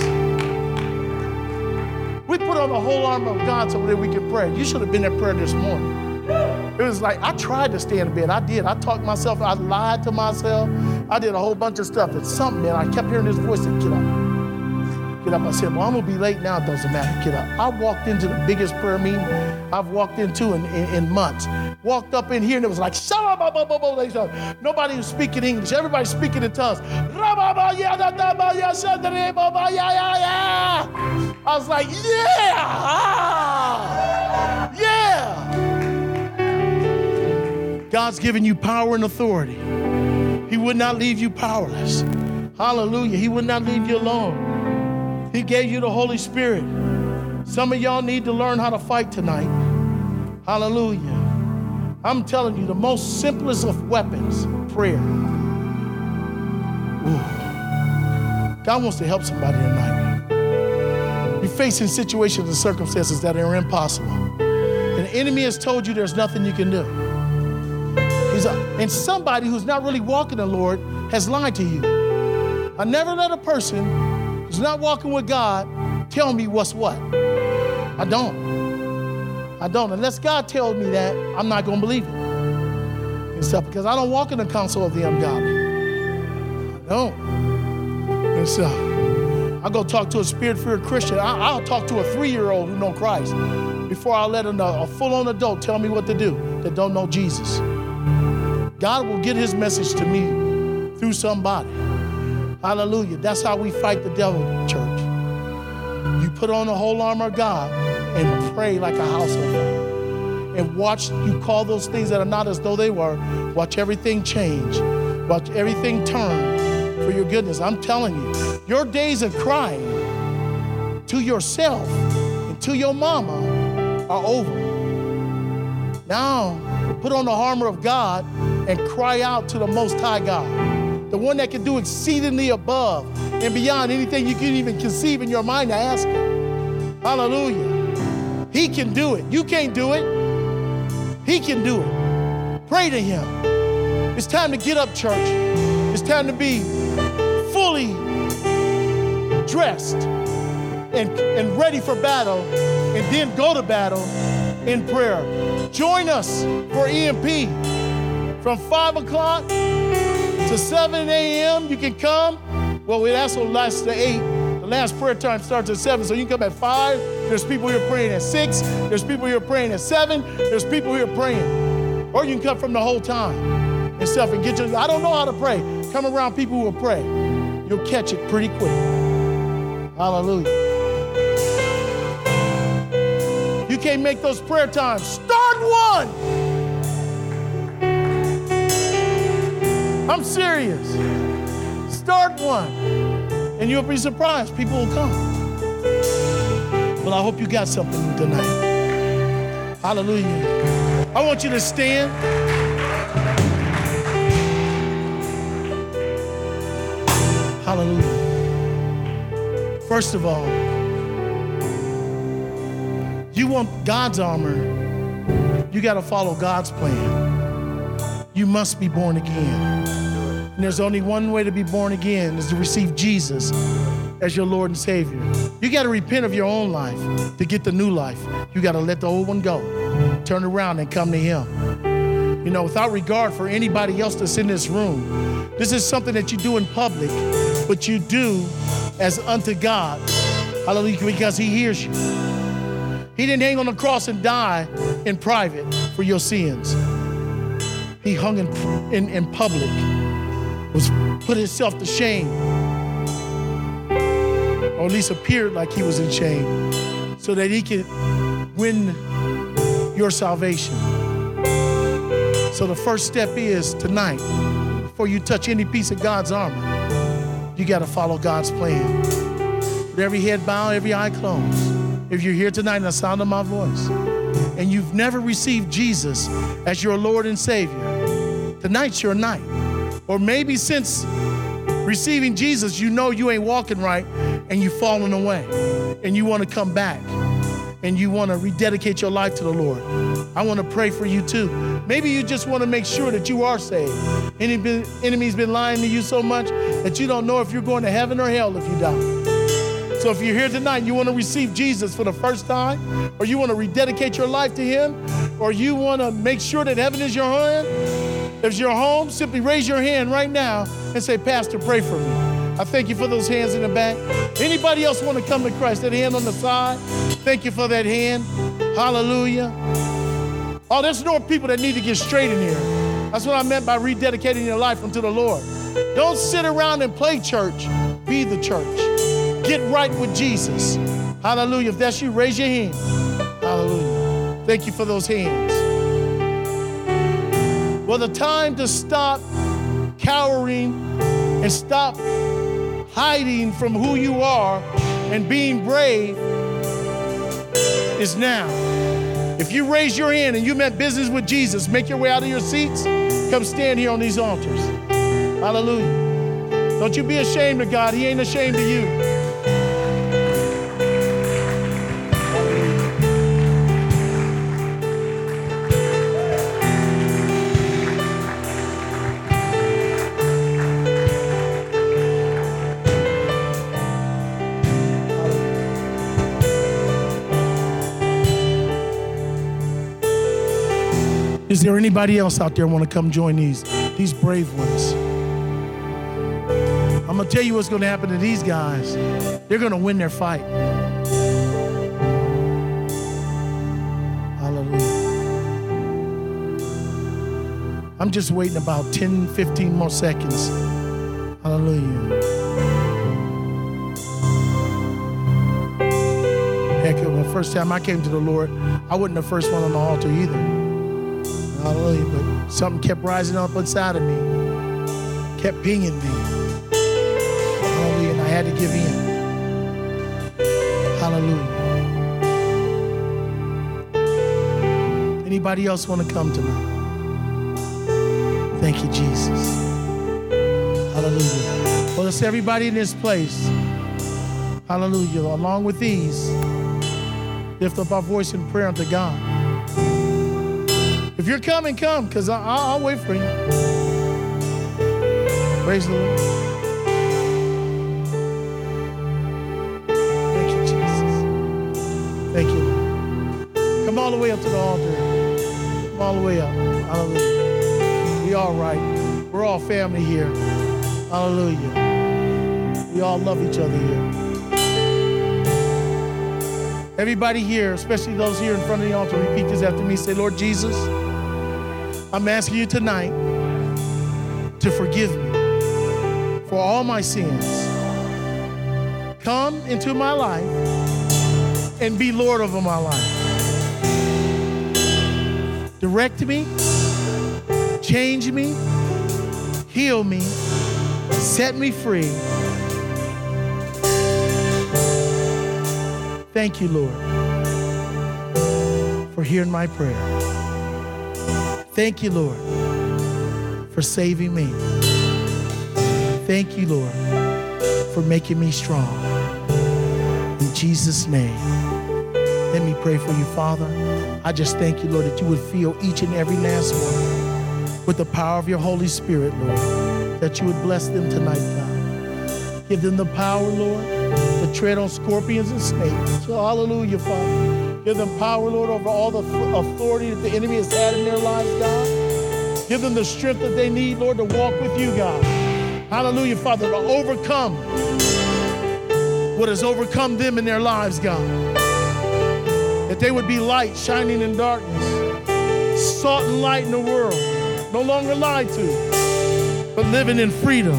We put on the whole armor of God so that we can pray. You should have been at prayer this morning. It was like I tried to stay in bed. I did. I talked myself. I lied to myself. I did a whole bunch of stuff. And something, man, I kept hearing this voice that get up. Get up. I said, well, I'm gonna be late now. It doesn't matter. Get up. I walked into the biggest prayer meeting I've walked into in, in, in months. Walked up in here and it was like, nobody was speaking English. Everybody speaking in tongues. I was like, yeah, yeah. God's given you power and authority. He would not leave you powerless. Hallelujah. He would not leave you alone. He gave you the Holy Spirit. Some of y'all need to learn how to fight tonight. Hallelujah. I'm telling you, the most simplest of weapons prayer. Ooh. God wants to help somebody tonight. You're facing situations and circumstances that are impossible. And the enemy has told you there's nothing you can do. He's a, and somebody who's not really walking the Lord has lied to you. I never let a person who's not walking with God tell me what's what. I don't. I don't. Unless God tells me that, I'm not going to believe it. And stuff because I don't walk in the counsel of the ungodly. I don't. And so I go talk to a spirit-filled Christian. I, will talk to a three-year-old who know Christ before I let a full-on adult tell me what to do that don't know Jesus. God will get his message to me through somebody. Hallelujah. That's how we fight the devil, church. You put on the whole armor of God and pray like a house. And watch, you call those things that are not as though they were. Watch everything change. Watch everything turn for your goodness. I'm telling you, your days of crying to yourself and to your mama are over. Now, put on the armor of God and cry out to the Most High God, the one that can do exceedingly above and beyond anything you can even conceive in your mind to ask Him. Hallelujah. He can do it. You can't do it. He can do it. Pray to Him. It's time to get up, church. It's time to be fully dressed and, and ready for battle and then go to battle in prayer. Join us for EMP from 5 o'clock to 7 a.m. You can come Well, it also lasts to 8. The last prayer time starts at 7, so you can come at 5. There's people here praying at 6. There's people here praying at 7. There's people here praying. Or you can come from the whole time and stuff and get your, I don't know how to pray. Come around people who will pray. You'll catch it pretty quick. Hallelujah. You can't make those prayer times. Start one. I'm serious. Start one. And you'll be surprised. People will come. Well, I hope you got something tonight. Hallelujah. I want you to stand. Hallelujah. First of all, you want God's armor, you got to follow God's plan. You must be born again. And there's only one way to be born again is to receive Jesus as your Lord and Savior. You got to repent of your own life to get the new life. You got to let the old one go. Turn around and come to Him. You know, without regard for anybody else that's in this room. This is something that you do in public, but you do as unto God. Hallelujah, because He hears you. He didn't hang on the cross and die in private for your sins. He hung in, in, in public, was put himself to shame, or at least appeared like he was in shame, so that he could win your salvation. So the first step is tonight, before you touch any piece of God's armor, you got to follow God's plan. With every head bowed, every eye closed. If you're here tonight in the sound of my voice, and you've never received Jesus as your Lord and Savior, tonight's your night. Or maybe since receiving Jesus, you know you ain't walking right and you've fallen away and you want to come back and you want to rededicate your life to the Lord. I want to pray for you too. Maybe you just want to make sure that you are saved. Enemy's been lying to you so much that you don't know if you're going to heaven or hell if you die. So if you're here tonight and you want to receive Jesus for the first time, or you want to rededicate your life to Him, or you want to make sure that heaven is your home, if it's your home, simply raise your hand right now and say, Pastor, pray for me. I thank you for those hands in the back. Anybody else want to come to Christ? That hand on the side. Thank you for that hand. Hallelujah. Oh, there's more people that need to get straight in here. That's what I meant by rededicating your life unto the Lord. Don't sit around and play church. Be the church. Get right with Jesus. Hallelujah. If that's you, raise your hand. Hallelujah. Thank you for those hands. Well, the time to stop cowering and stop hiding from who you are and being brave is now. If you raise your hand and you meant business with Jesus, make your way out of your seats. Come stand here on these altars. Hallelujah. Don't you be ashamed of God. He ain't ashamed of you. Is there anybody else out there want to come join these these brave ones? I'm gonna tell you what's gonna happen to these guys. They're gonna win their fight. Hallelujah. I'm just waiting about 10, 15 more seconds. Hallelujah. Heck, the first time I came to the Lord, I wasn't the first one on the altar either. Hallelujah. But something kept rising up inside of me, kept pinging me. Hallelujah. And I had to give in. Hallelujah. Anybody else want to come tonight? Thank you, Jesus. Hallelujah. Well, it's everybody in this place. Hallelujah. Along with these, lift up our voice in prayer unto God. If you're coming, come, because I'll wait for you. Praise the Lord. Thank you, Jesus. Thank you. Come all the way up to the altar. Come all the way up. Hallelujah. We all right. We're all family here. Hallelujah. We all love each other here. Everybody here, especially those here in front of the altar, repeat this after me. Say, Lord Jesus, I'm asking you tonight to forgive me for all my sins. Come into my life and be Lord over my life. Direct me, change me, heal me, set me free. Thank you, Lord, for hearing my prayer. Thank you, Lord, for saving me. Thank you, Lord, for making me strong. In Jesus' name, let me pray for you, Father. I just thank you, Lord, that you would fill each and every last one with the power of your Holy Spirit, Lord, that you would bless them tonight, God. Give them the power, Lord, to tread on scorpions and snakes. So, hallelujah, Father. Give them power, Lord, over all the authority that the enemy has had in their lives, God. Give them the strength that they need, Lord, to walk with you, God. Hallelujah, Father, to overcome what has overcome them in their lives, God. That they would be light shining in darkness, salt and light in the world, no longer lied to, but living in freedom.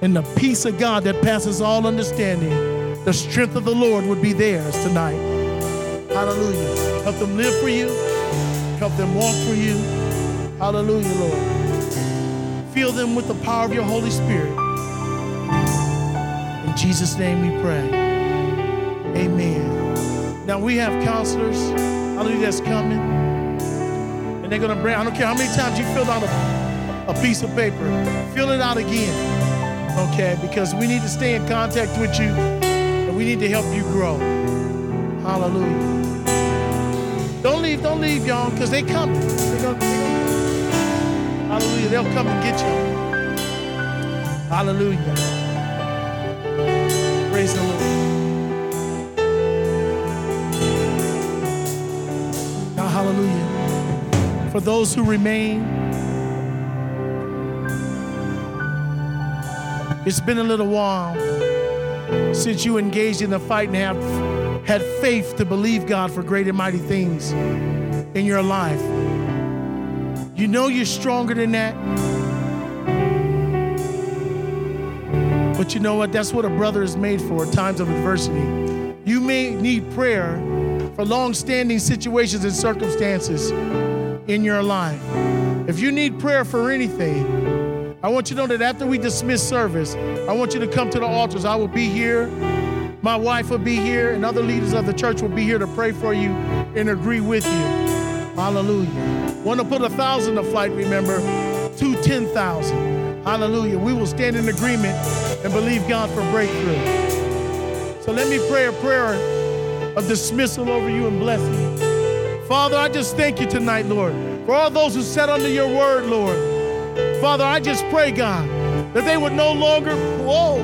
And the peace of God that passes all understanding, the strength of the Lord would be theirs tonight. Hallelujah. Help them live for you, help them walk for you. Hallelujah, Lord. Fill them with the power of your Holy Spirit. In Jesus' name we pray. Amen. Now we have counselors, hallelujah, that's coming. And they're going to bring, I don't care how many times you filled out a, a piece of paper, fill it out again, okay? Because we need to stay in contact with you and we need to help you grow. Hallelujah. Don't leave, y'all, because they coming. They're gonna, they're gonna, hallelujah, they'll come and get you. Hallelujah. Praise the Lord. Now, hallelujah. For those who remain, it's been a little while since you engaged in the fight and have had faith to believe God for great and mighty things in your life. You know you're stronger than that. But you know what? That's what a brother is made for times of adversity. You may need prayer for long standing situations and circumstances in your life. If you need prayer for anything, I want you to know that after we dismiss service, I want you to come to the altars. I will be here. My wife will be here, and other leaders of the church will be here to pray for you and agree with you. Hallelujah. Want to put a thousand to flight, remember, to 10,000. Hallelujah. We will stand in agreement and believe God for breakthrough. So let me pray a prayer of dismissal over you and blessing. Father, I just thank you tonight, Lord, for all those who sat under your word, Lord. Father, I just pray, God, that they would no longer, whoa,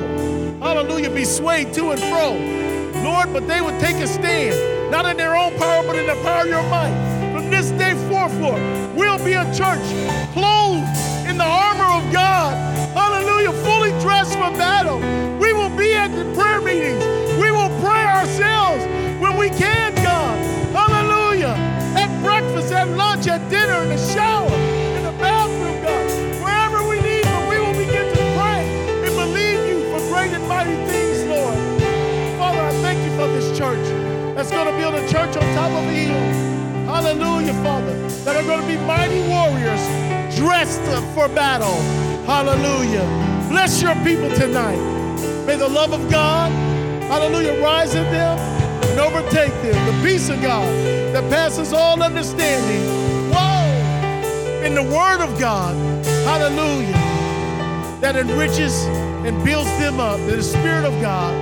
hallelujah, be swayed to and fro. Lord, but they would take a stand, not in their own power, but in the power of your might. From this day forth, Lord, we'll be a church clothed in the armor of God. Hallelujah, fully dressed for battle. We will be at the prayer meetings. We will pray ourselves when we can, God. Hallelujah. At breakfast, at lunch, at dinner, in the shower, that's going to build a church on top of a hill. Hallelujah, Father. That are going to be mighty warriors dressed for battle. Hallelujah. Bless your people tonight. May the love of God, hallelujah, rise in them and overtake them. The peace of God that passes all understanding. Whoa! In the Word of God, hallelujah, that enriches and builds them up. The Spirit of God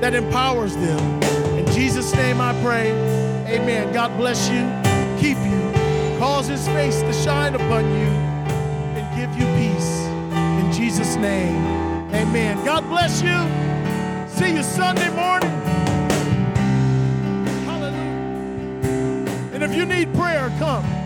that empowers them. Jesus' name I pray. Amen. God bless you, keep you, cause his face to shine upon you, and give you peace. In Jesus' name, amen. God bless you. See you Sunday morning. Hallelujah. And if you need prayer, come.